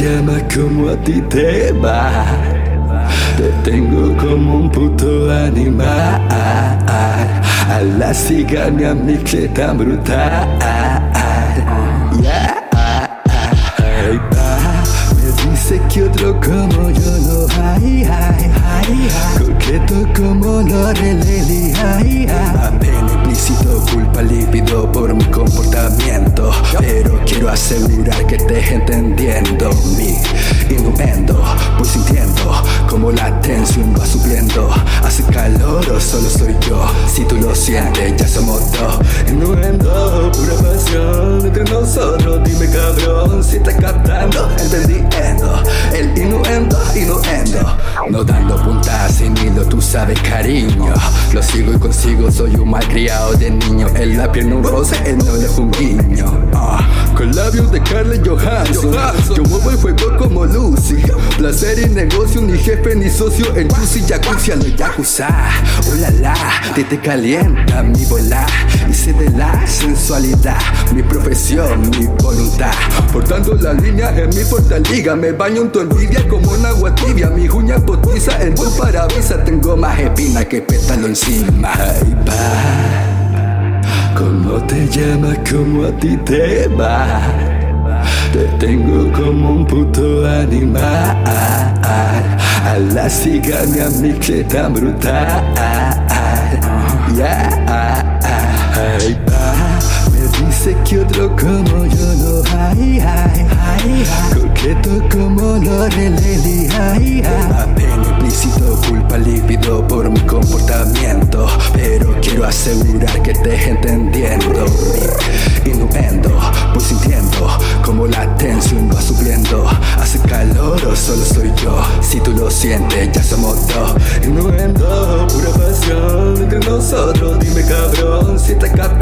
¿cómo te llamas? ¿Cómo a ti te va? Te tengo como un puto animal. A la cigana mi tan brutal. Yeah. Ay, pa, me dice que otro como yo no hay, Coqueto como Lorelei, ay, Pero quiero asegurar que estés entendiendo mi innuendo. Voy sintiendo como la tensión va subiendo. Hace calor o solo soy yo. Si tú lo sientes, ya somos dos. Innuendo, pura No dando puntas sin hilo, tú sabes cariño. Lo sigo y consigo, soy un malcriado de niño. En la pierna un roce, él no fue un guiño. Ah, con labios de Carly Johansson. Yo muevo el fuego como Lucy. Placer y negocio, ni jefe ni socio. En Lucy Jacuzzi a lo Yakuza. Oh la te te calienta mi bola. Hice de la sensualidad, mi profesión, mi voluntad. Portando la línea en mi portaliga. Me baño en tu envidia como en agua tibia. Mi uña potiza en tu parabrisas. Tengo más espina que pétalo encima. Ay, pa, ¿cómo te llamas? ¿Cómo a ti te va? Te tengo como un puto animal. A la cigana mi tan brutal. Yeah. Ay, pa, me dice que otro como yo asegurar que estés entendiendo. Mi innuendo, voy sintiendo como la tensión va subiendo. Hace calor o solo soy yo. Si tú lo sientes, ya somos dos. Innuendo, pura pasión entre nosotros. Dime cabrón, si captando, entendí